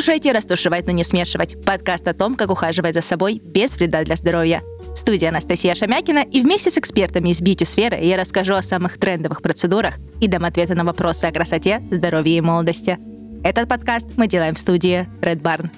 слушаете «Растушевать, но не смешивать» — подкаст о том, как ухаживать за собой без вреда для здоровья. Студия Анастасия Шамякина, и вместе с экспертами из бьюти-сферы я расскажу о самых трендовых процедурах и дам ответы на вопросы о красоте, здоровье и молодости. Этот подкаст мы делаем в студии Red Barn.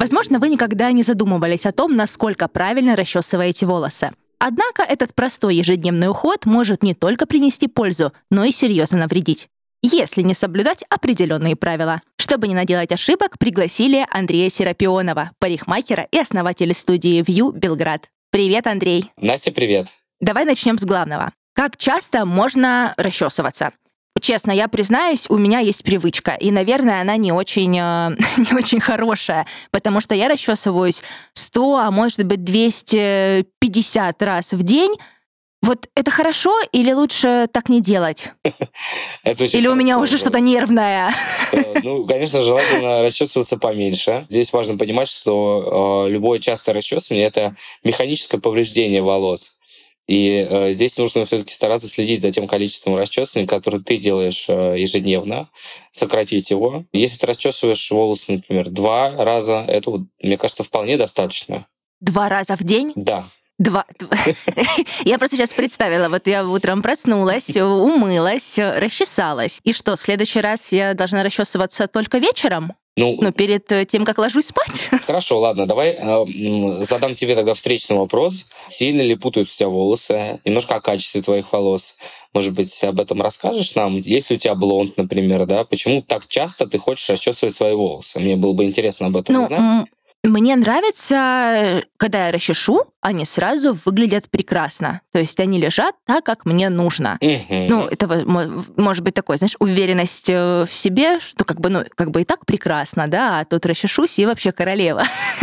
Возможно, вы никогда не задумывались о том, насколько правильно расчесываете волосы. Однако этот простой ежедневный уход может не только принести пользу, но и серьезно навредить если не соблюдать определенные правила. Чтобы не наделать ошибок, пригласили Андрея Серапионова, парикмахера и основателя студии View Белград. Привет, Андрей. Настя, привет. Давай начнем с главного. Как часто можно расчесываться? Честно, я признаюсь, у меня есть привычка, и, наверное, она не очень, э, не очень хорошая, потому что я расчесываюсь 100, а может быть 250 раз в день. Вот это хорошо или лучше так не делать? Или у меня уже что-то нервное? Э, ну, конечно, желательно расчесываться поменьше. Здесь важно понимать, что э, любое частое расчесывание — это механическое повреждение волос. И э, здесь нужно все-таки стараться следить за тем количеством расчесываний, которые ты делаешь э, ежедневно, сократить его. Если ты расчесываешь волосы, например, два раза, это, мне кажется, вполне достаточно. Два раза в день? Да. Два. Я просто сейчас представила, вот я утром проснулась, умылась, расчесалась. И что, в следующий раз я должна расчесываться только вечером? Ну, ну, перед тем, как ложусь спать. Хорошо, ладно, давай э, задам тебе тогда встречный вопрос. Сильно ли путают у тебя волосы? Немножко о качестве твоих волос. Может быть, об этом расскажешь нам? Если у тебя блонд, например, да, почему так часто ты хочешь расчесывать свои волосы? Мне было бы интересно об этом ну, узнать. Мне нравится, когда я расчешу, они сразу выглядят прекрасно. То есть они лежат так, как мне нужно. Ну, это может быть такой, знаешь, уверенность э, в себе, что как бы, ну, как бы и так прекрасно, да, а тут расчешусь и вообще королева.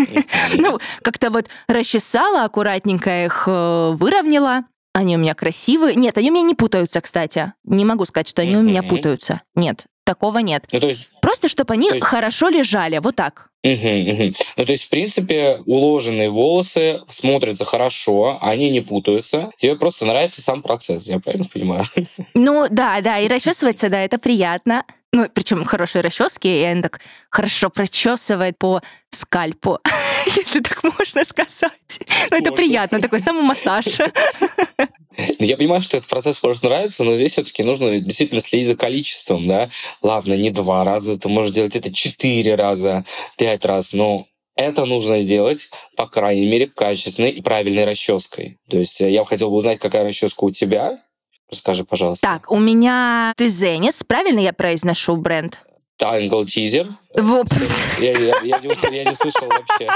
Ну, как-то вот расчесала, аккуратненько их э, выровняла. Они у меня красивые. Нет, они у меня не путаются, кстати. Не могу сказать, что они у меня путаются. Нет, такого нет. Ну, то есть, Просто, чтобы они есть... хорошо лежали, вот так. Угу, угу. Ну, то есть, в принципе, уложенные волосы смотрятся хорошо, они не путаются. Тебе просто нравится сам процесс, я правильно понимаю? Ну, да, да, и расчесываться, да, это приятно. Ну, причем хорошие расчески, и они так хорошо прочесывает по скальпу, если так можно сказать. Ну, это приятно, такой самомассаж. Я понимаю, что этот процесс может нравиться, но здесь все-таки нужно действительно следить за количеством, да. Ладно, не два раза, ты можешь делать это четыре раза, пять раз, но это нужно делать, по крайней мере, качественной и правильной расческой. То есть я хотел бы узнать, какая расческа у тебя. Расскажи, пожалуйста. Так, у меня ты Зенис, правильно я произношу бренд? Tangle Teaser. Вот. Я, я, я, не, я не слышал вообще.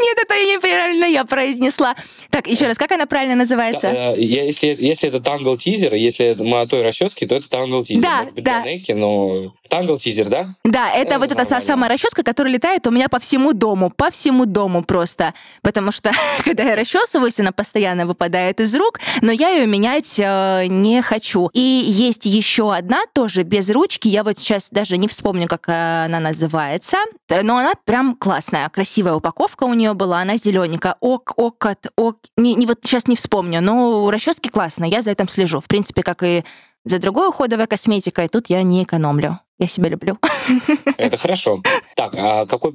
Нет, это неправильно я произнесла. Так, еще раз, как она правильно называется? Э, если, если это Tangle Teaser, если мы о той расческе, то это Tangle Teaser. Да, Может быть, да. Джанеки, но Tangle Teaser, да? Да, это, это вот эта та самая расческа, которая летает у меня по всему дому, по всему дому просто. Потому что, когда я расчесываюсь, она постоянно выпадает из рук, но я ее менять э, не хочу. И есть еще одна, тоже без ручки. Я вот сейчас даже не вспомню, как она называется. Но она прям классная, красивая упаковка у нее была, она зелененькая. Ок, окот, ок. Не, не, вот сейчас не вспомню, но расчески классные, я за этим слежу. В принципе, как и за другой уходовой косметикой, тут я не экономлю. Я себя люблю. Это хорошо. Так, а какой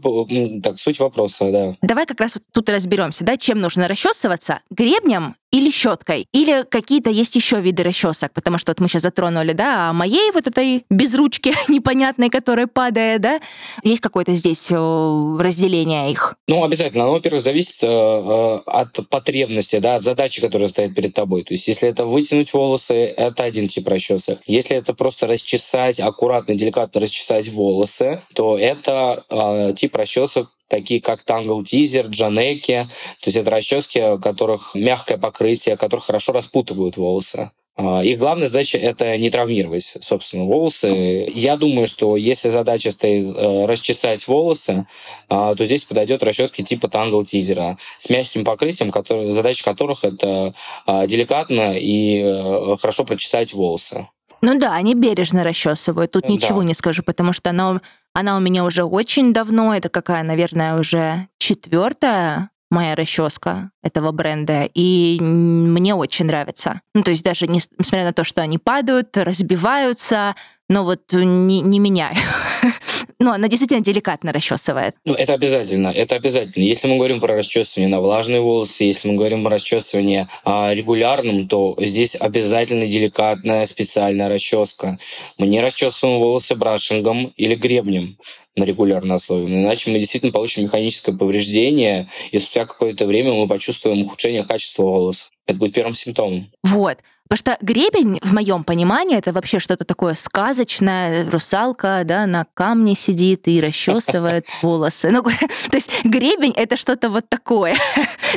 так, суть вопроса, да? Давай как раз вот тут разберемся, да, чем нужно расчесываться? Гребнем или щеткой? Или какие-то есть еще виды расчесок? Потому что вот мы сейчас затронули, да, а моей вот этой без ручки непонятной, которая падает, да, есть какое-то здесь разделение их? Ну, обязательно. Оно, во-первых, зависит э, э, от потребности, да, от задачи, которая стоит перед тобой. То есть, если это вытянуть волосы, это один тип расчесок. Если это просто расчесать аккуратно, деликатно, деликатно расчесать волосы, то это э, тип расчесок такие как Tangle Teaser, Джанеки. То есть это расчески, у которых мягкое покрытие, которые хорошо распутывают волосы. А, их главная задача — это не травмировать, собственно, волосы. Я думаю, что если задача стоит э, расчесать волосы, а, то здесь подойдет расчески типа Tangle Teaser с мягким покрытием, который, задача которых — это деликатно и э, хорошо прочесать волосы. Ну да, они бережно расчесывают. Тут ничего да. не скажу, потому что она, она у меня уже очень давно. Это какая, наверное, уже четвертая моя расческа этого бренда, и мне очень нравится. Ну, то есть даже несмотря на то, что они падают, разбиваются, но вот не, не меняю. Ну, она действительно деликатно расчесывает. Ну, это обязательно, это обязательно. Если мы говорим про расчесывание на влажные волосы, если мы говорим про расчесывание а, регулярным, то здесь обязательно деликатная специальная расческа. Мы не расчесываем волосы брашингом или гребнем на регулярной основе. Иначе мы действительно получим механическое повреждение, и спустя какое-то время мы почувствуем ухудшение качества волос. Это будет первым симптомом. Вот. Потому что гребень, в моем понимании, это вообще что-то такое сказочное. Русалка, да, на камне сидит и расчесывает волосы. Ну, то есть гребень — это что-то вот такое.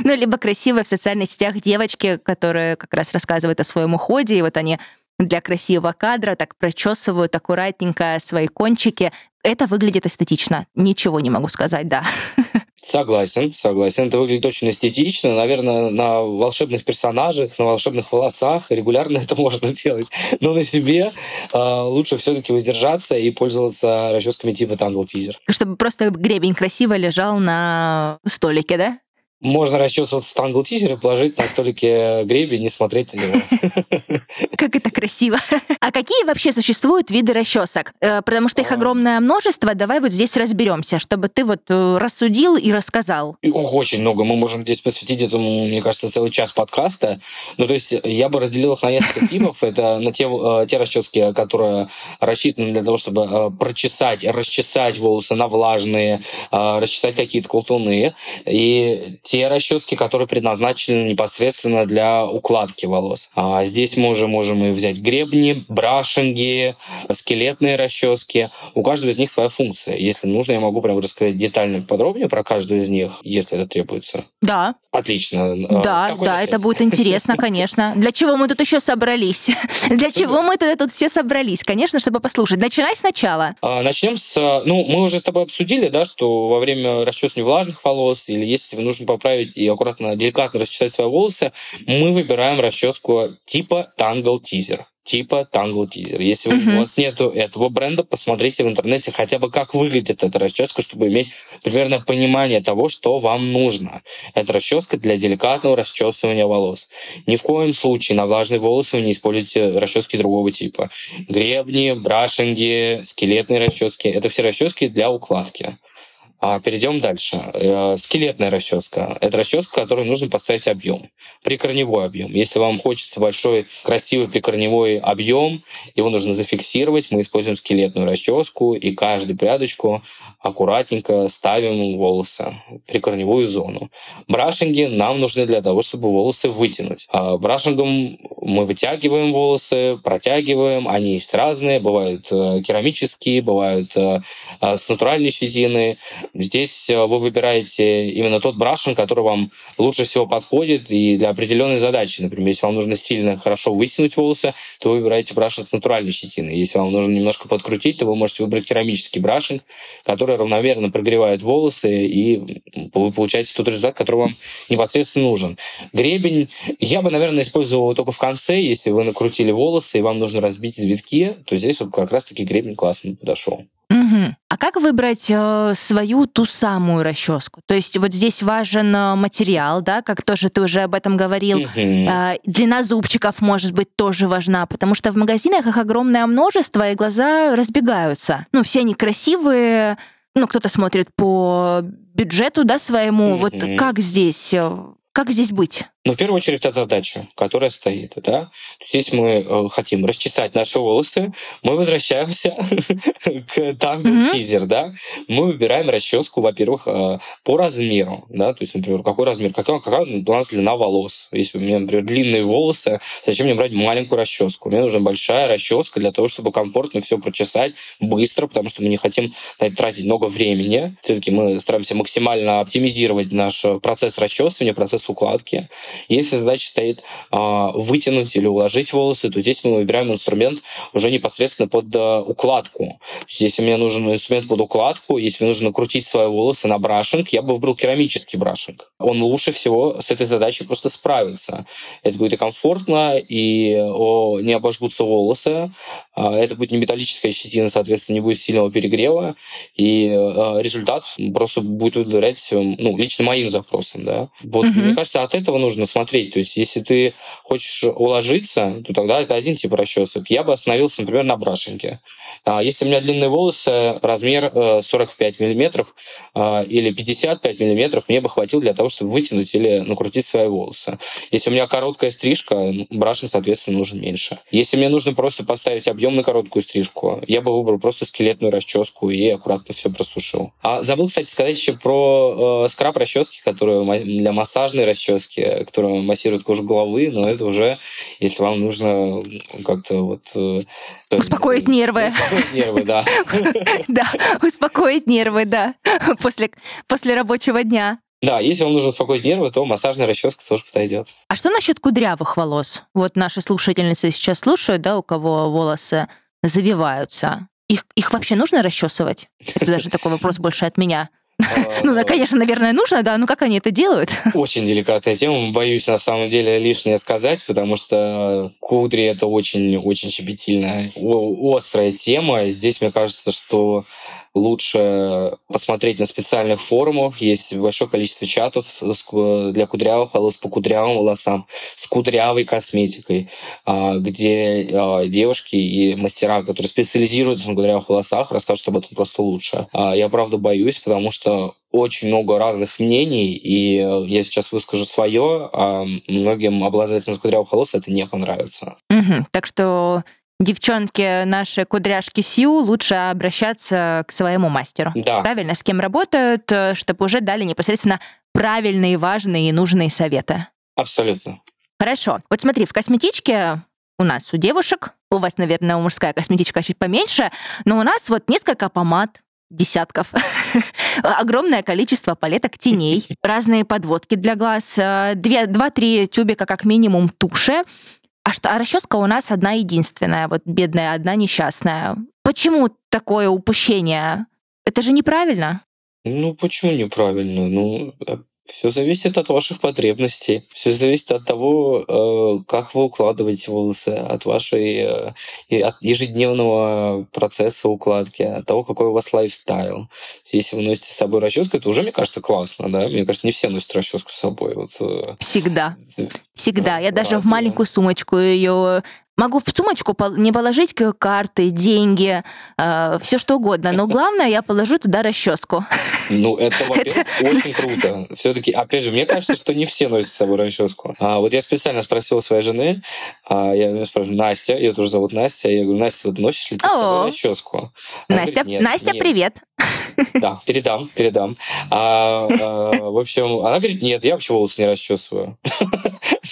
Ну, либо красивые в социальных сетях девочки, которые как раз рассказывают о своем уходе, и вот они для красивого кадра так прочесывают аккуратненько свои кончики. Это выглядит эстетично. Ничего не могу сказать, да. Согласен, согласен. Это выглядит очень эстетично. Наверное, на волшебных персонажах, на волшебных волосах регулярно это можно делать. Но на себе э, лучше все-таки воздержаться и пользоваться расческами типа Tangle Teaser. Чтобы просто гребень красиво лежал на столике, да? Можно расчесываться стангл тизер и положить на столике гребень и смотреть на него. Как это красиво. А какие вообще существуют виды расчесок? Э, потому что их а. огромное множество. Давай вот здесь разберемся, чтобы ты вот э, рассудил и рассказал. Ох, очень много. Мы можем здесь посвятить этому, мне кажется, целый час подкаста. Ну, то есть я бы разделил их на несколько типов. Это на те, э, те расчески, которые рассчитаны для того, чтобы прочесать, расчесать волосы на влажные, расчесать какие-то колтуны. И те расчески, которые предназначены непосредственно для укладки волос. А здесь мы уже можем и взять гребни, брашинги, скелетные расчески. У каждого из них своя функция. Если нужно, я могу прям рассказать детально, подробнее про каждую из них, если это требуется. Да. Отлично. А, да, да, это будет интересно, конечно. Для чего мы тут еще собрались? Для чего мы тут все собрались? Конечно, чтобы послушать. Начинай сначала. А, начнем с... Ну, мы уже с тобой обсудили, да, что во время расчесывания влажных волос или если нужно поправить и аккуратно, деликатно расчесать свои волосы, мы выбираем расческу типа Tangle Teaser типа Tangle Teaser. Если uh-huh. у вас нету этого бренда, посмотрите в интернете хотя бы, как выглядит эта расческа, чтобы иметь примерно понимание того, что вам нужно. Это расческа для деликатного расчесывания волос. Ни в коем случае на влажные волосы вы не используйте расчески другого типа. Гребни, брашинги, скелетные расчески — это все расчески для укладки. А перейдем дальше. Э, скелетная расческа. Это расческа, которой нужно поставить объем. Прикорневой объем. Если вам хочется большой, красивый прикорневой объем, его нужно зафиксировать, мы используем скелетную расческу и каждую прядочку аккуратненько ставим волосы, прикорневую зону. Брашинги нам нужны для того, чтобы волосы вытянуть. А брашингом мы вытягиваем волосы, протягиваем. Они есть разные. Бывают э, керамические, бывают э, с натуральной щетиной Здесь э, вы выбираете именно тот брашинг, который вам лучше всего подходит и для определенной задачи. Например, если вам нужно сильно хорошо вытянуть волосы, то вы выбираете брашинг с натуральной щетиной. Если вам нужно немножко подкрутить, то вы можете выбрать керамический брашинг, который равномерно прогревает волосы, и вы получаете тот результат, который вам непосредственно нужен. Гребень я бы, наверное, использовал его только в конце, если вы накрутили волосы, и вам нужно разбить завитки, то здесь вот как раз-таки гребень классно подошел. Угу. А как выбрать э, свою ту самую расческу? То есть вот здесь важен э, материал, да, как тоже ты уже об этом говорил. Угу. Э, длина зубчиков может быть тоже важна, потому что в магазинах их огромное множество, и глаза разбегаются. Ну, все они красивые, ну, кто-то смотрит по бюджету, да, своему. Угу. Вот как здесь, э, как здесь быть? Но в первую очередь это задача, которая стоит. Да? Здесь мы э, хотим расчесать наши волосы, мы возвращаемся к тангл тизер, да? Мы выбираем расческу, во-первых, э, по размеру, да, то есть, например, какой размер, какая, какая у нас длина волос. Если у меня, например, длинные волосы, зачем мне брать маленькую расческу? Мне нужна большая расческа для того, чтобы комфортно все прочесать быстро, потому что мы не хотим на это тратить много времени. Все-таки мы стараемся максимально оптимизировать наш процесс расчесывания, процесс процесс укладки. Если задача стоит а, вытянуть или уложить волосы, то здесь мы выбираем инструмент уже непосредственно под а, укладку. Если мне нужен инструмент под укладку, если мне нужно крутить свои волосы на брашинг, я бы выбрал керамический брашинг. Он лучше всего с этой задачей просто справится. Это будет и комфортно, и не обожгутся волосы. А, это будет не металлическая щетина, соответственно, не будет сильного перегрева, и а, результат просто будет удовлетворять ну, лично моим запросам. Да? Вот, угу. Мне кажется, от этого нужно смотреть. То есть, если ты хочешь уложиться, то тогда это один тип расчесок. Я бы остановился, например, на брашинге. А, если у меня длинные волосы, размер 45 э, миллиметров или 55 миллиметров, мне бы хватило для того, чтобы вытянуть или накрутить свои волосы. Если у меня короткая стрижка, брашинг, соответственно, нужен меньше. Если мне нужно просто поставить объемную короткую стрижку, я бы выбрал просто скелетную расческу и аккуратно все просушил. А забыл, кстати, сказать еще про э, скраб расчески, которую для массажной расчески, которая массирует кожу головы, но это уже, если вам нужно как-то вот... Э, успокоить нервы. Успокоить нервы, да. Да, успокоить нервы, да, после, после рабочего дня. Да, если вам нужно успокоить нервы, то массажная расческа тоже подойдет. А что насчет кудрявых волос? Вот наши слушательницы сейчас слушают, да, у кого волосы завиваются. Их, их вообще нужно расчесывать? Это даже такой вопрос больше от меня. Ну, конечно, наверное, нужно, да, но как они это делают? Очень деликатная тема, боюсь на самом деле лишнее сказать, потому что кудри — это очень-очень щепетильная, острая тема. Здесь, мне кажется, что лучше посмотреть на специальных форумах. Есть большое количество чатов для кудрявых волос по кудрявым волосам с кудрявой косметикой, а, где а, девушки и мастера, которые специализируются на кудрявых волосах, расскажут об этом просто лучше. А, я, правда, боюсь, потому что очень много разных мнений, и я сейчас выскажу свое, а многим обладателям кудрявых волос это не понравится. Угу. Так что девчонки наши кудряшки Сью лучше обращаться к своему мастеру. Да. Правильно, с кем работают, э, чтобы уже дали непосредственно правильные, важные и нужные советы. Абсолютно. Хорошо. Вот смотри, в косметичке у нас у девушек, у вас, наверное, мужская косметичка чуть поменьше, но у нас вот несколько помад, десятков, огромное количество палеток теней, разные подводки для глаз, э, два-три тюбика как минимум туши, а, что, а расческа у нас одна единственная, вот бедная, одна несчастная. Почему такое упущение? Это же неправильно. Ну, почему неправильно? Ну, э, все зависит от ваших потребностей. Все зависит от того, э, как вы укладываете волосы, от вашей э, от ежедневного процесса укладки, от того, какой у вас лайфстайл. Если вы носите с собой расческу, это уже, мне кажется, классно, да? Мне кажется, не все носят расческу с собой. Вот, э, Всегда. Всегда. Я даже в маленькую сумочку ее Могу в сумочку не положить карты, деньги, э, все что угодно, но главное, я положу туда расческу. Ну, это, это... очень круто. Все-таки, опять же, мне кажется, что не все носят с собой расческу. А, вот я специально спросил своей жены, а, я ее спрашиваю, Настя, ее тоже зовут Настя, я говорю, Настя, вот носишь ли ты с собой расческу? Она Настя, говорит, Настя, нет. привет. Да, передам, передам. А, а, в общем, она говорит, нет, я вообще волосы не расчесываю.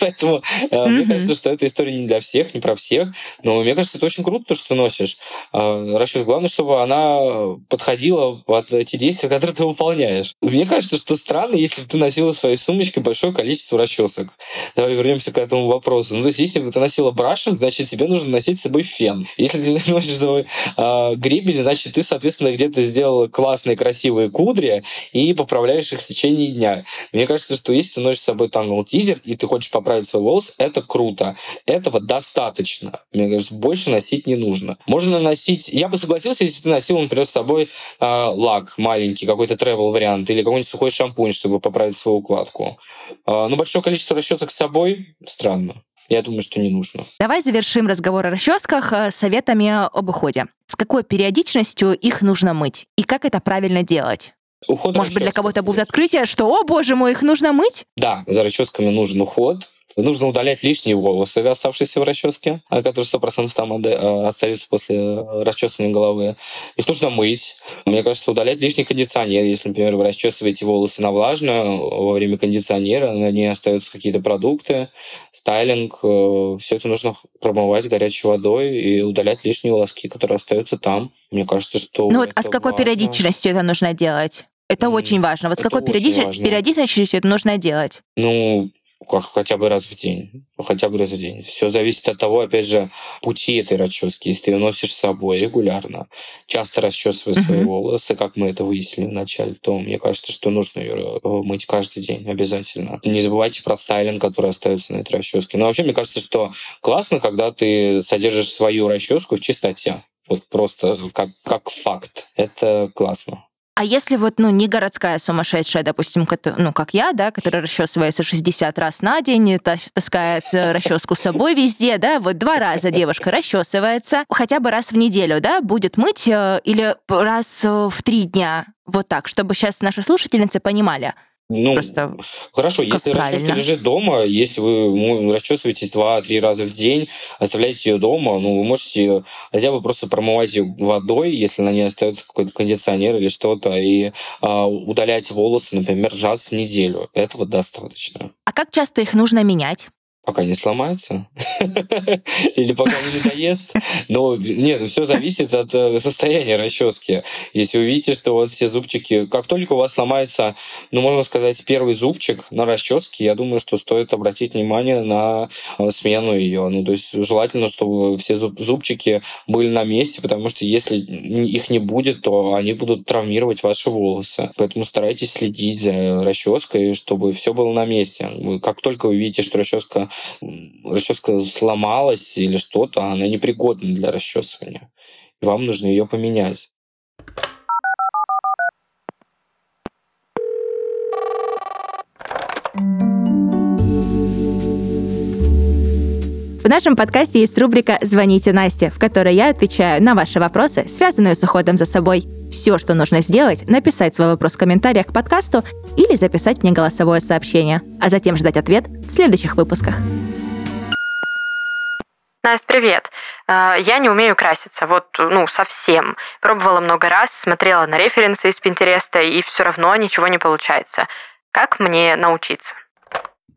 Поэтому mm-hmm. мне кажется, что эта история не для всех, не про всех. Но мне кажется, это очень круто, то, что ты носишь э, расчес. Главное, чтобы она подходила под эти действия, которые ты выполняешь. Мне кажется, что странно, если бы ты носила в своей сумочке большое количество расчесок. Давай вернемся к этому вопросу. Ну, то есть, если бы ты носила брашинг, значит, тебе нужно носить с собой фен. Если ты носишь с собой э, гребень, значит, ты, соответственно, где-то сделал классные, красивые кудри и поправляешь их в течение дня. Мне кажется, что если ты носишь с собой тангл тизер, и ты хочешь поправить свой волос, это круто. Этого достаточно. Мне кажется, больше носить не нужно. Можно носить... Я бы согласился, если бы ты носил, например, с собой э, лак маленький, какой-то travel вариант, или какой-нибудь сухой шампунь, чтобы поправить свою укладку. Э, но большое количество расчесок с собой странно. Я думаю, что не нужно. Давай завершим разговор о расческах э, советами об уходе. С какой периодичностью их нужно мыть? И как это правильно делать? Уход Может быть, для кого-то будет открытие, что, о боже мой, их нужно мыть? Да, за расческами нужен уход. Нужно удалять лишние волосы, оставшиеся в расческе, а, которые 100% там а, остаются после расчесывания головы. Их нужно мыть. Мне кажется, удалять лишний кондиционер. Если, например, вы расчесываете волосы на влажную, во время кондиционера на ней остаются какие-то продукты, стайлинг. Э, Все это нужно промывать горячей водой и удалять лишние волоски, которые остаются там. Мне кажется, что Ну вот, а с какой важно. периодичностью это нужно делать? Это очень важно. Вот с какой периодичностью это нужно делать? Ну, как хотя бы раз в день. Хотя бы раз в день. Все зависит от того, опять же, пути этой расчески. Если ты ее носишь с собой регулярно, часто расчесывая свои волосы, как мы это выяснили вначале, то мне кажется, что нужно ее э, мыть каждый день обязательно. Не забывайте про стайлинг, который остается на этой расческе. Но вообще, мне кажется, что классно, когда ты содержишь свою расческу в чистоте. Вот просто как, как факт. Это классно. А если вот, ну, не городская сумасшедшая, допустим, ну, как я, да, которая расчесывается 60 раз на день, таскает э, расческу с собой везде, да, вот два раза девушка расчесывается, хотя бы раз в неделю, да, будет мыть э, или раз э, в три дня, вот так, чтобы сейчас наши слушательницы понимали. Ну, Просто хорошо, если правильно. расческа лежит дома, если вы расчесываетесь два-три раза в день, оставляете ее дома, ну, вы можете хотя бы просто промывать ее водой, если на ней остается какой-то кондиционер или что-то, и а, удалять волосы, например, раз в неделю. Этого достаточно. А как часто их нужно менять? Пока не сломается или пока не надоест. Но нет, все зависит от э, состояния расчески. Если вы видите, что вот все зубчики, как только у вас сломается, ну, можно сказать, первый зубчик на расческе, я думаю, что стоит обратить внимание на э, смену ее. Ну, то есть желательно, чтобы все зубчики были на месте, потому что если их не будет, то они будут травмировать ваши волосы. Поэтому старайтесь следить за расческой, чтобы все было на месте. Как только вы видите, что расческа расческа сломалась или что-то, она непригодна для расчесывания. И вам нужно ее поменять. В нашем подкасте есть рубрика «Звоните Насте», в которой я отвечаю на ваши вопросы, связанные с уходом за собой. Все, что нужно сделать, написать свой вопрос в комментариях к подкасту или записать мне голосовое сообщение, а затем ждать ответ в следующих выпусках. Настя, привет. А, я не умею краситься, вот, ну, совсем. Пробовала много раз, смотрела на референсы из Пинтереста, и все равно ничего не получается. Как мне научиться?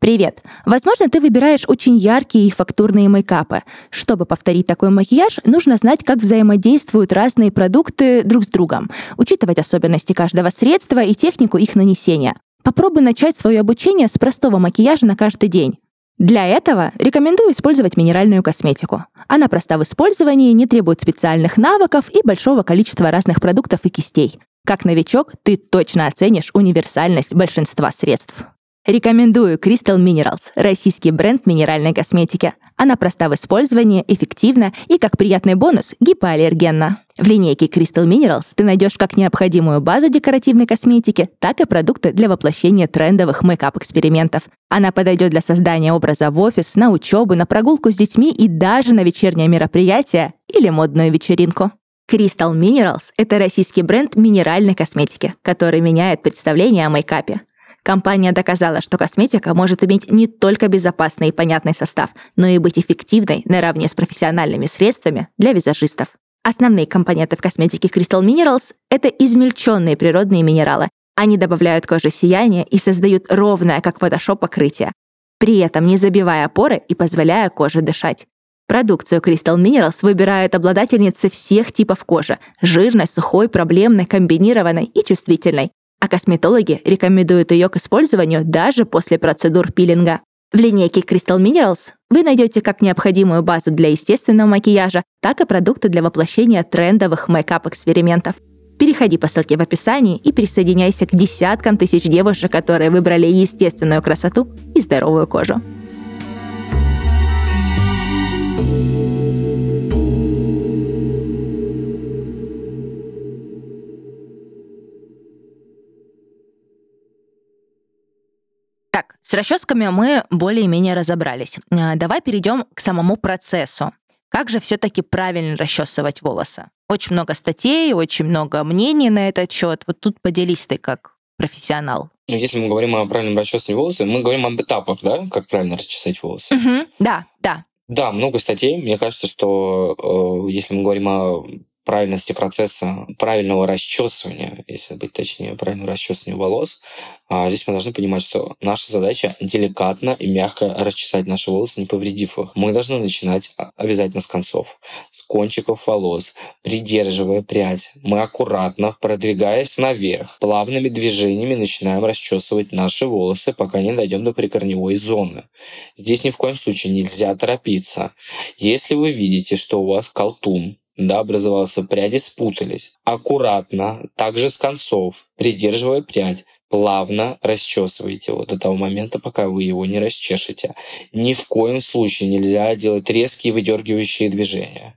Привет! Возможно, ты выбираешь очень яркие и фактурные мейкапы. Чтобы повторить такой макияж, нужно знать, как взаимодействуют разные продукты друг с другом, учитывать особенности каждого средства и технику их нанесения. Попробуй начать свое обучение с простого макияжа на каждый день. Для этого рекомендую использовать минеральную косметику. Она проста в использовании, не требует специальных навыков и большого количества разных продуктов и кистей. Как новичок, ты точно оценишь универсальность большинства средств. Рекомендую Crystal Minerals, российский бренд минеральной косметики. Она проста в использовании, эффективна и, как приятный бонус, гипоаллергенна. В линейке Crystal Minerals ты найдешь как необходимую базу декоративной косметики, так и продукты для воплощения трендовых мейкап-экспериментов. Она подойдет для создания образа в офис, на учебу, на прогулку с детьми и даже на вечернее мероприятие или модную вечеринку. Crystal Minerals — это российский бренд минеральной косметики, который меняет представление о мейкапе. Компания доказала, что косметика может иметь не только безопасный и понятный состав, но и быть эффективной наравне с профессиональными средствами для визажистов. Основные компоненты в косметике Crystal Minerals — это измельченные природные минералы. Они добавляют коже сияние и создают ровное, как фотошоп, покрытие, при этом не забивая поры и позволяя коже дышать. Продукцию Crystal Minerals выбирают обладательницы всех типов кожи – жирной, сухой, проблемной, комбинированной и чувствительной а косметологи рекомендуют ее к использованию даже после процедур пилинга. В линейке Crystal Minerals вы найдете как необходимую базу для естественного макияжа, так и продукты для воплощения трендовых мейкап-экспериментов. Переходи по ссылке в описании и присоединяйся к десяткам тысяч девушек, которые выбрали естественную красоту и здоровую кожу. С расческами мы более-менее разобрались. А, давай перейдем к самому процессу. Как же все-таки правильно расчесывать волосы? Очень много статей, очень много мнений на этот счет. Вот тут поделись ты как профессионал. Ну, если мы говорим о правильном расчесывании волосы, мы говорим об этапах, да, как правильно расчесать волосы. Угу, да, да. Да, много статей. Мне кажется, что э, если мы говорим о правильности процесса правильного расчесывания, если быть точнее, правильного расчесывания волос, а здесь мы должны понимать, что наша задача деликатно и мягко расчесать наши волосы, не повредив их. Мы должны начинать обязательно с концов, с кончиков волос, придерживая прядь. Мы аккуратно, продвигаясь наверх, плавными движениями начинаем расчесывать наши волосы, пока не дойдем до прикорневой зоны. Здесь ни в коем случае нельзя торопиться. Если вы видите, что у вас колтун, да, образовался, пряди спутались. Аккуратно, также с концов, придерживая прядь, плавно расчесывайте его до того момента, пока вы его не расчешете. Ни в коем случае нельзя делать резкие выдергивающие движения.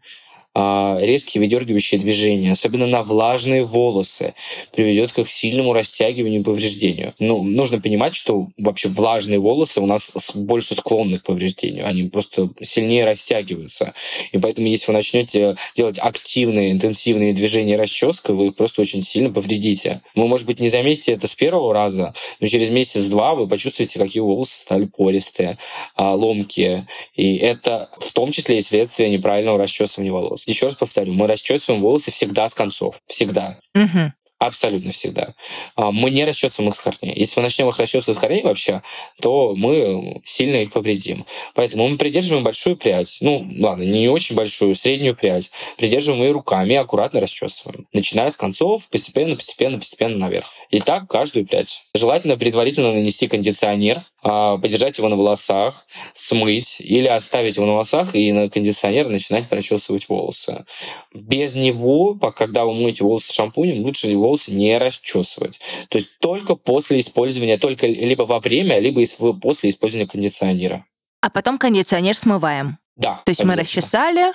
А, резкие выдергивающие движения, особенно на влажные волосы, приведет к их сильному растягиванию и повреждению. Ну, нужно понимать, что вообще влажные волосы у нас больше склонны к повреждению. Они просто сильнее растягиваются. И поэтому, если вы начнете делать активные, интенсивные движения расческа, вы их просто очень сильно повредите. Вы, может быть, не заметите это с первого раза, но через месяц-два вы почувствуете, какие волосы стали пористые, а, ломкие. И это в том числе и следствие неправильного расчесывания волос. Еще раз повторю, мы расчесываем волосы всегда с концов. Всегда. Угу. Абсолютно всегда. А, мы не расчесываем их с корней. Если мы начнем их расчесывать с корней вообще, то мы сильно их повредим. Поэтому мы придерживаем большую прядь. Ну, ладно, не очень большую, среднюю прядь. Придерживаем ее руками аккуратно расчесываем. Начиная с концов, постепенно, постепенно, постепенно наверх. И так каждую прядь. Желательно предварительно нанести кондиционер, подержать его на волосах, смыть или оставить его на волосах и на кондиционер начинать прочесывать волосы. Без него, когда вы моете волосы шампунем, лучше волосы не расчесывать. То есть только после использования, только либо во время, либо после использования кондиционера. А потом кондиционер смываем. Да. То есть мы расчесали,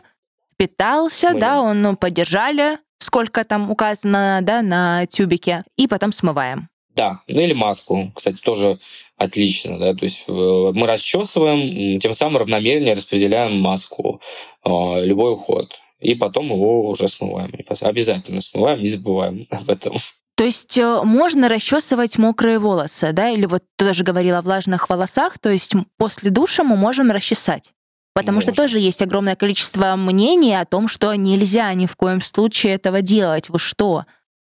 питался, Смываем. да, он ну, подержали, сколько там указано, да, на тюбике, и потом смываем. Да, ну или маску, кстати, тоже отлично, да, то есть э, мы расчесываем, тем самым равномернее распределяем маску, э, любой уход, и потом его уже смываем. Обязательно смываем, не забываем об этом. То есть э, можно расчесывать мокрые волосы, да? Или вот ты тоже говорила о влажных волосах, то есть после душа мы можем расчесать. Потому Можно. что тоже есть огромное количество мнений о том, что нельзя ни в коем случае этого делать. Вы что?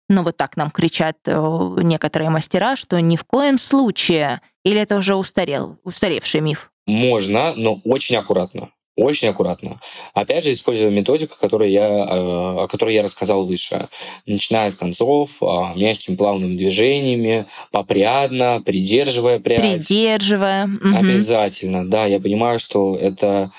Ну вот так нам кричат э, некоторые мастера, что ни в коем случае. Или это уже устарел, устаревший миф? Можно, но очень аккуратно. Очень аккуратно. Опять же, используя методику, которую я, э, о которой я рассказал выше. Начиная с концов, а, мягкими плавными движениями, попрядно, придерживая прядь. Придерживая. Обязательно, да. Я понимаю, что это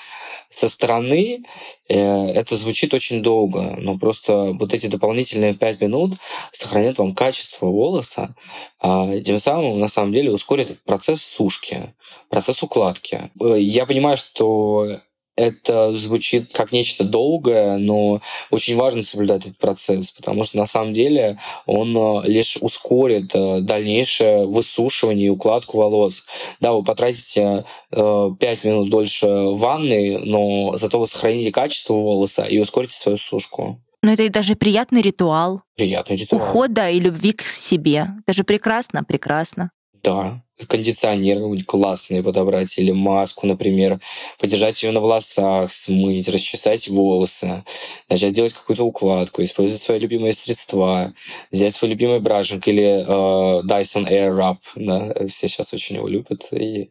со стороны э, это звучит очень долго, но просто вот эти дополнительные пять минут сохранят вам качество волоса, а тем самым на самом деле ускорит процесс сушки, процесс укладки. Э, я понимаю, что это звучит как нечто долгое, но очень важно соблюдать этот процесс, потому что на самом деле он э, лишь ускорит э, дальнейшее высушивание и укладку волос. Да, вы потратите 5 э, минут дольше в ванной, но зато вы сохраните качество волоса и ускорите свою сушку. Но это и даже приятный ритуал. Приятный ритуал. Ухода и любви к себе. Это же прекрасно, прекрасно. Да, кондиционер классный подобрать или маску, например, подержать ее на волосах, смыть, расчесать волосы, начать делать какую-то укладку, использовать свои любимые средства, взять свой любимый брашинг или э, Dyson Airwrap, да, все сейчас очень его любят, и,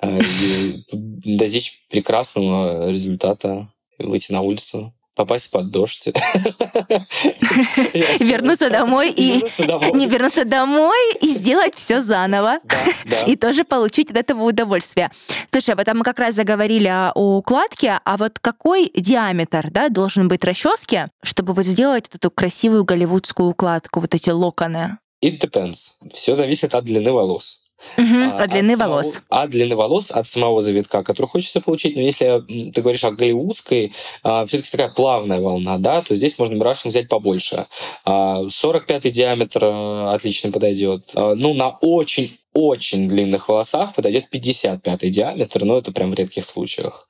э, и достичь прекрасного результата, выйти на улицу попасть под дождь. Вернуться домой и не вернуться домой и сделать все заново. И тоже получить от этого удовольствие. Слушай, вот мы как раз заговорили о укладке, а вот какой диаметр да, должен быть расчески, чтобы вот сделать эту красивую голливудскую укладку, вот эти локоны? It depends. Все зависит от длины волос. Угу, а, от длины от волос. Самого, от длины волос, от самого завитка, который хочется получить. Но если ты говоришь о голливудской, а, все-таки такая плавная волна, да, то здесь можно брашинг взять побольше. А, 45 диаметр а, отлично подойдет. А, ну, на очень очень длинных волосах подойдет 55 диаметр, но это прям в редких случаях.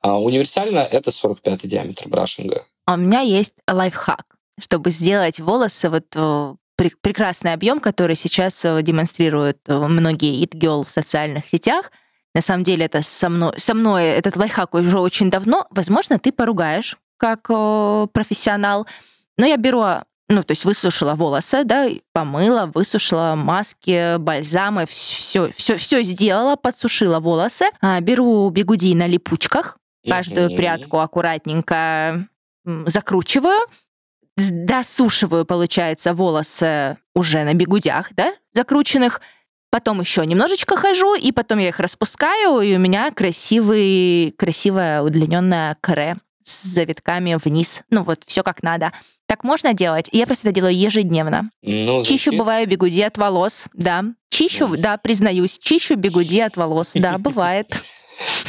А универсально это 45 диаметр брашинга. А у меня есть лайфхак, чтобы сделать волосы вот э, прекрасный объем, который сейчас э, демонстрируют э, многие it girl в социальных сетях. На самом деле это со мной, со мной этот лайфхак уже очень давно. Возможно, ты поругаешь как э, профессионал. Но я беру ну, то есть высушила волосы, да, помыла, высушила маски, бальзамы, все, все, все сделала, подсушила волосы. А, беру бигуди на липучках, каждую прядку аккуратненько закручиваю, досушиваю, получается, волосы уже на бигудях, да, закрученных, потом еще немножечко хожу, и потом я их распускаю, и у меня красивый, красивая удлиненная каре с завитками вниз. Ну вот, все как надо. Так можно делать? Я просто это делаю ежедневно. Ну, Чищу, бываю, бегуди от волос, да. Чищу, ну. да, признаюсь, чищу бегуди от волос, да, бывает.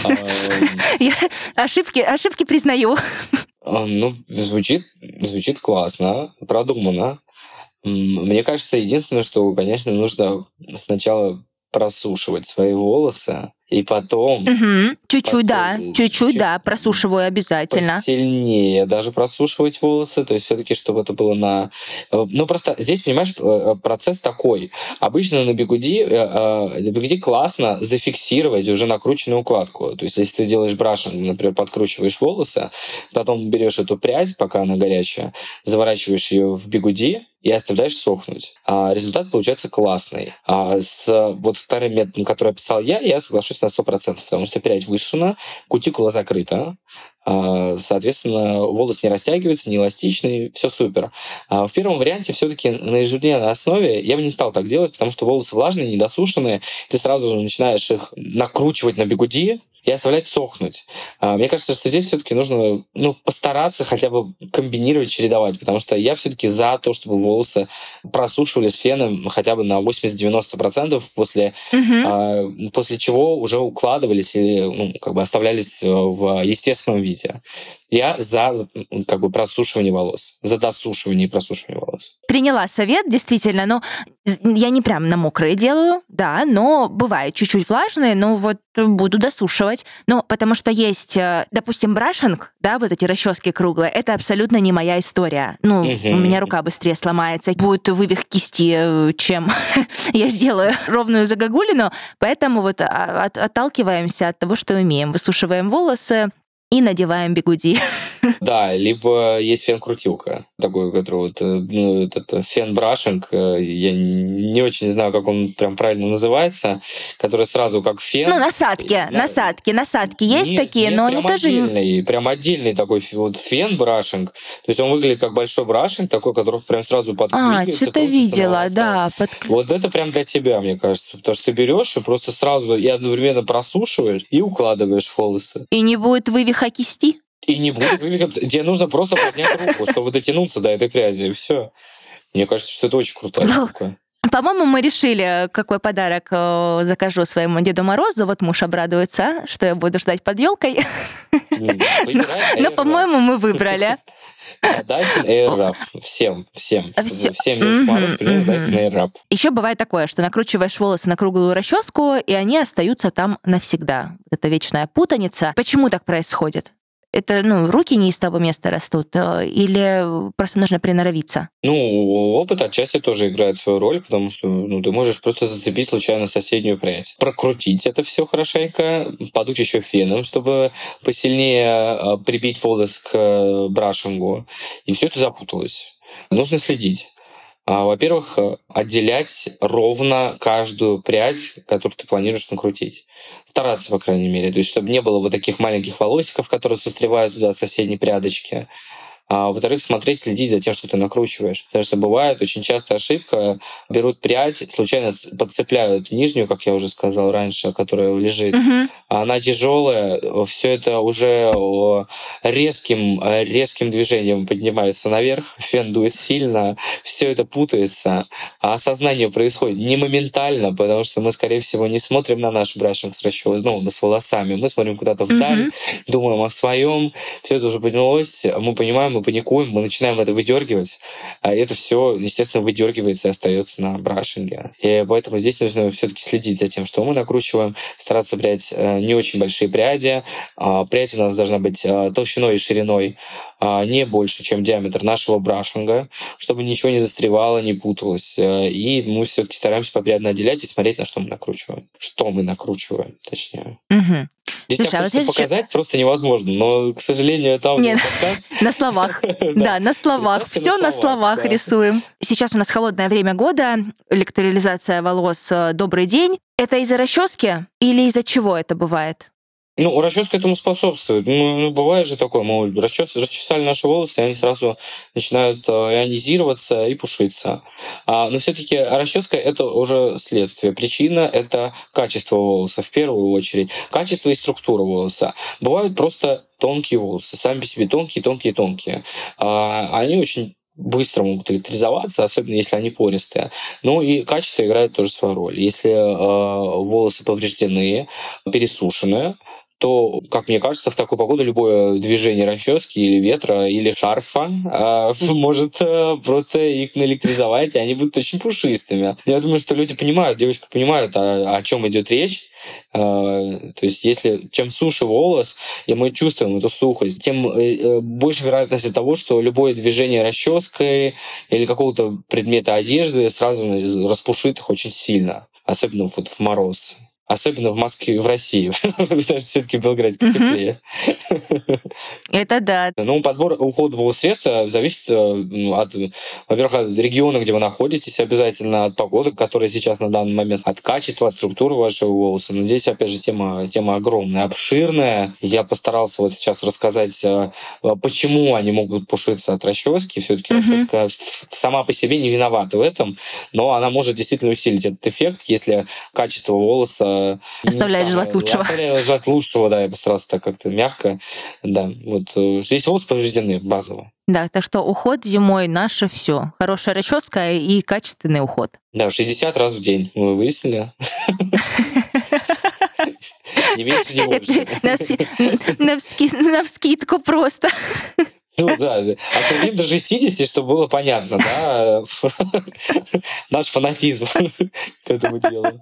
Ошибки, ошибки признаю. Ну, звучит, звучит классно, продумано. Мне кажется, единственное, что, конечно, нужно сначала просушивать свои волосы, и потом... Угу. Чуть-чуть, да. Чуть-чуть, да. Просушиваю обязательно. Сильнее даже просушивать волосы. То есть все-таки, чтобы это было на... Э, ну, просто здесь, понимаешь, э, процесс такой. Обычно на бигуди, э, на бигуди классно зафиксировать уже накрученную укладку. То есть если ты делаешь брашинг, например, подкручиваешь волосы, потом берешь эту прядь, пока она горячая, заворачиваешь ее в бигуди, и оставляешь сохнуть. А результат получается классный. А с вот вторым методом, который описал я, я соглашусь на 100%, потому что прядь вышена, кутикула закрыта, а, соответственно, волос не растягивается, не эластичный, все супер. А в первом варианте все-таки на ежедневной основе я бы не стал так делать, потому что волосы влажные, недосушенные, ты сразу же начинаешь их накручивать на бегуди, и оставлять сохнуть. А, мне кажется, что здесь все-таки нужно ну, постараться хотя бы комбинировать, чередовать, потому что я все-таки за то, чтобы волосы просушивались феном хотя бы на 80-90% после, угу. после чего уже укладывались или ну, как бы оставлялись в естественном виде. Я за как бы просушивание волос, за досушивание и просушивание волос. Приняла совет, действительно, но я не прям на мокрые делаю, да, но бывает чуть-чуть влажные, но вот буду досушивать. Ну, потому что есть, э, допустим, брашинг, да, вот эти расчески круглые, это абсолютно не моя история. Ну, у меня рука быстрее сломается, будет вывих кисти, э, чем я сделаю ровную загогулину, поэтому вот а, от, отталкиваемся от того, что умеем. Высушиваем волосы, и надеваем бигуди. Да, либо есть фен-крутилка, такой, который вот, э, ну, этот фен-брашинг, э, я не очень знаю, как он прям правильно называется, который сразу как фен. Ну, насадки, да. насадки, насадки есть нет, такие, нет, но они тоже... Отдельный, прям отдельный такой вот фен-брашинг, то есть он выглядит как большой брашинг, такой, который прям сразу подкликивается. А, что-то видела, да. Под... Вот это прям для тебя, мне кажется, потому что ты берешь и просто сразу и одновременно просушиваешь и укладываешь волосы. И не будет вывиха кисти? И не будет вывихом. Тебе нужно просто поднять руку, чтобы дотянуться до этой пряди, и все. Мне кажется, что это очень крутая ну, штука. По-моему, мы решили, какой подарок э, закажу своему Деду Морозу. Вот муж обрадуется, что я буду ждать под елкой. Но, по-моему, мы выбрали. Dyson Airwrap. Всем, всем. Всем Деду Морозу Dyson Airwrap. Еще бывает такое, что накручиваешь волосы на круглую расческу, и они остаются там навсегда. Это вечная путаница. Почему так происходит? Это, ну, руки не из того места растут, э, или просто нужно приноровиться? Ну, опыт отчасти тоже играет свою роль, потому что ну, ты можешь просто зацепить случайно соседнюю прядь, прокрутить это все хорошенько, подуть еще феном, чтобы посильнее э, прибить волос к э, брашингу, и все это запуталось. Нужно следить. А, во-первых, э, отделять ровно каждую прядь, которую ты планируешь накрутить. Стараться, по крайней мере. То есть, чтобы не было вот таких маленьких волосиков, которые застревают туда от соседней прядочки. А, во-вторых, смотреть, следить за тем, что ты накручиваешь. Потому что бывает очень часто ошибка. Берут прядь, случайно подцепляют нижнюю, как я уже сказал раньше, которая лежит. Uh-huh. Она тяжелая, все это уже резким, резким движением поднимается наверх, фен дует сильно, все это путается. А осознание происходит не моментально, потому что мы, скорее всего, не смотрим на наш брашинг с расчет, ну, с волосами. Мы смотрим куда-то вдаль, uh-huh. думаем о своем, все это уже поднялось, мы понимаем, мы паникуем, мы начинаем это выдергивать, а это все, естественно, выдергивается и остается на брашинге. И поэтому здесь нужно все-таки следить за тем, что мы накручиваем, стараться брать э, не очень большие пряди. А, прядь у нас должна быть э, толщиной и шириной а, не больше, чем диаметр нашего брашинга, чтобы ничего не застревало, не путалось. Э, и мы все-таки стараемся попрядно отделять и смотреть, на что мы накручиваем. Что мы накручиваем, точнее. Угу. Здесь Слушай, а вот показать просто невозможно, но, к сожалению, это Нет, подкаст. на словах. Да, на словах. Все на словах рисуем. Сейчас у нас холодное время года, электролизация волос э, «Добрый день». Это из-за расчески или из-за чего это бывает? Ну, расческа этому способствует. Ну, ну бывает же такое, мы расчес, расчесали наши волосы, и они сразу начинают э, ионизироваться и пушиться. А, но все-таки расческа это уже следствие. Причина это качество волоса в первую очередь. Качество и структура волоса. Бывают просто тонкие волосы, сами по себе тонкие, тонкие, тонкие. А, они очень быстро могут электризоваться, особенно если они пористые. Ну и качество играет тоже свою роль. Если э, волосы повреждены, пересушены, то, как мне кажется, в такую погоду любое движение расчески или ветра, или шарфа э, может э, просто их наэлектризовать, и они будут очень пушистыми. Я думаю, что люди понимают, девочки понимают, о, о чем идет речь. Э, то есть, если чем суше волос, и мы чувствуем эту сухость, тем э, э, больше вероятности того, что любое движение расческой или какого-то предмета одежды сразу распушит их очень сильно особенно вот в мороз. Особенно в Москве, в России. Даже все-таки в Белграде. Это да. Ну, подбор уходового средства зависит ну, от, во-первых, от региона, где вы находитесь, обязательно от погоды, которая сейчас на данный момент, от качества, от структуры вашего волоса. Но здесь, опять же, тема, тема огромная, обширная. Я постарался вот сейчас рассказать, э, почему они могут пушиться от расчески. Все-таки расческа сама по себе не виновата в этом, но она может действительно усилить этот эффект, если качество волоса Э, оставляет желать лучшего. Оставляет желать лучшего, да, я постарался так как-то мягко. Да, вот э, здесь волосы повреждены базово. Да, так что уход зимой наше все. Хорошая расческа и качественный уход. Да, 60 раз в день мы выяснили. Не меньше, не больше. На вскидку просто. Ну да, определим даже сидите, чтобы было понятно, да, наш фанатизм к этому делу.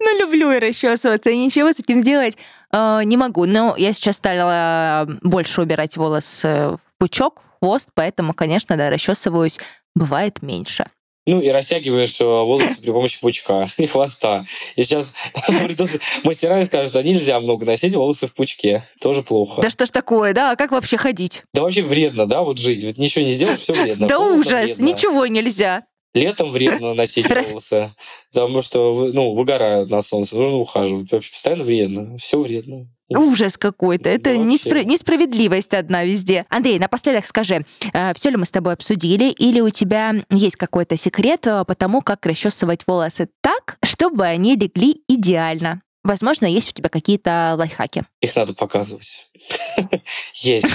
Ну, люблю и расчесываться, и ничего с этим делать э, не могу. Но я сейчас стала больше убирать волосы в пучок, в хвост, поэтому, конечно, да, расчесываюсь бывает меньше. Ну и растягиваешь э, волосы при помощи пучка и хвоста. И сейчас придут мастера и скажут, а нельзя много носить волосы в пучке. Тоже плохо. Да что ж такое, да? А как вообще ходить? Да вообще вредно, да, вот жить. Вот ничего не сделаешь, все вредно. Да ужас, ничего нельзя. Летом вредно носить волосы, потому что ну, выгорают на солнце, нужно ухаживать. Вообще постоянно вредно, все вредно. Ужас какой-то. Это неспро- несправедливость одна везде. Андрей, напоследок скажи, э, все ли мы с тобой обсудили, или у тебя есть какой-то секрет э, по тому, как расчесывать волосы так, чтобы они легли идеально? Возможно, есть у тебя какие-то лайфхаки. Их надо показывать. Есть.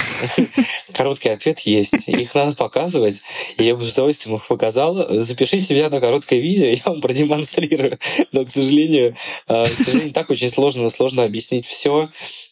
Короткий ответ есть. Их надо показывать. Я бы с удовольствием их показал. Запишите себя на короткое видео, я вам продемонстрирую. Но, к сожалению, э, к сожалению, так очень сложно, сложно объяснить все.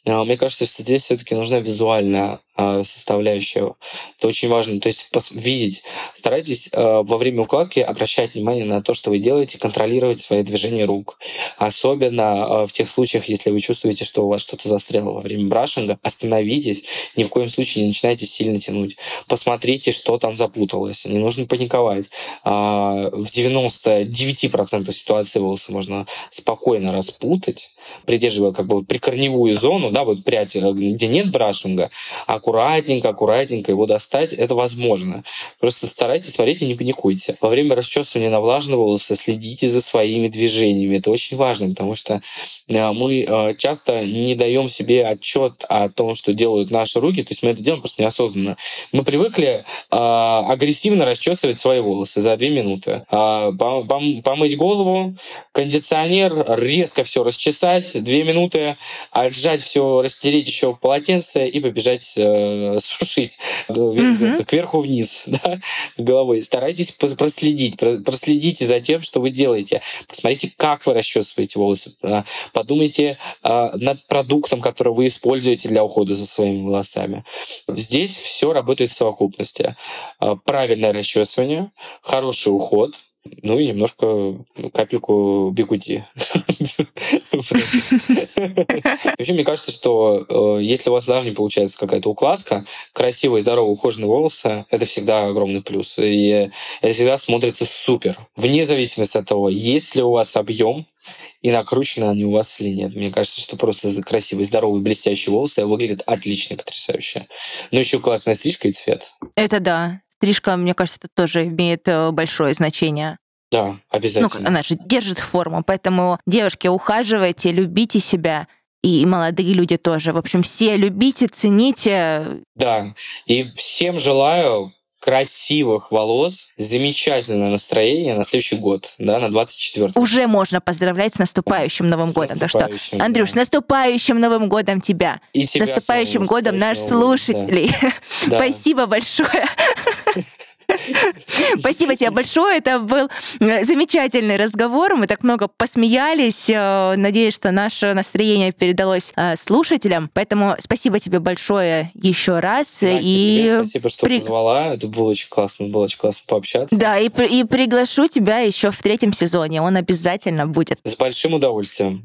А, мне кажется, что здесь все-таки нужна визуальная а, составляющая. Это очень важно. То есть видеть. Старайтесь а, во время укладки обращать внимание на то, что вы делаете, контролировать свои движения рук. Особенно в тех случаях, если вы чувствуете, что у вас что-то застряло во время брашинга, остановитесь. Ни в коем случае не начинайте сильно тянуть. Посмотрите, что там запуталось. Не нужно паниковать. В 99% ситуаций волосы можно спокойно распутать, придерживая как бы прикорневую зону, да, вот прядь, э, где нет брашинга, аккуратненько, аккуратненько его достать, это возможно. Просто старайтесь смотреть и не паникуйте. Во время расчесывания на влажные волосы следите за своими движениями. Это очень важно, потому что э, мы э, часто не даем себе отчет о том, что делают наши руки, то есть мы это делаем просто неосознанно. Мы привыкли агрессивно расчесывать свои волосы за две минуты. Помыть голову, кондиционер, резко все расчесать, две минуты, отжать все растереть еще полотенце и побежать э, сушить mm-hmm. кверху вниз да, головой. Старайтесь проследить, проследите за тем, что вы делаете. Посмотрите, как вы расчесываете волосы. Подумайте э, над продуктом, который вы используете для ухода за своими волосами. Здесь все работает в совокупности. Э, правильное расчесывание, хороший уход – ну и немножко ну, капельку бигуди. Вообще, мне кажется, что э, если у вас даже не получается какая-то укладка, красивые, здоровые, ухоженные волосы — это всегда огромный плюс. И это всегда смотрится супер. Вне зависимости от того, есть ли у вас объем, и накручены они у вас или нет. Мне кажется, что просто красивые, здоровые, блестящие волосы выглядят отлично, потрясающе. Ну, еще классная стрижка и цвет. Это да. Стрижка, мне кажется, это тоже имеет э, большое значение. Да, Ну, обязательно. она же держит форму, поэтому, девушки, ухаживайте, любите себя, и молодые люди тоже. В общем, все любите, цените. Да. И всем желаю красивых волос, замечательное настроение на следующий год, да, на 24 Уже можно поздравлять с наступающим Новым С годом. Так что, наступающим, Андрюш, да. с наступающим Новым годом тебя. И С тебя наступающим снова, годом наш наступающим слушателей. Да. Спасибо большое. Спасибо тебе большое. Это был э, замечательный разговор. Мы так много посмеялись. Э, Надеюсь, что наше настроение передалось э, слушателям. Поэтому спасибо тебе большое еще раз. Настя, и тебе спасибо, что при- позвала. Это было очень классно, было очень классно пообщаться. Да, и, и приглашу тебя еще в третьем сезоне. Он обязательно будет. С большим удовольствием.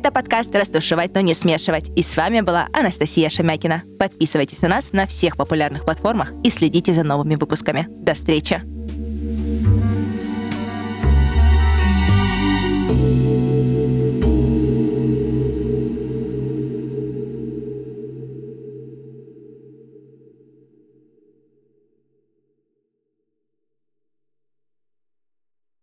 Это подкаст «Растушевать, но не смешивать». И с вами была Анастасия Шемякина. Подписывайтесь на нас на всех популярных платформах и следите за новыми выпусками. До встречи! thank you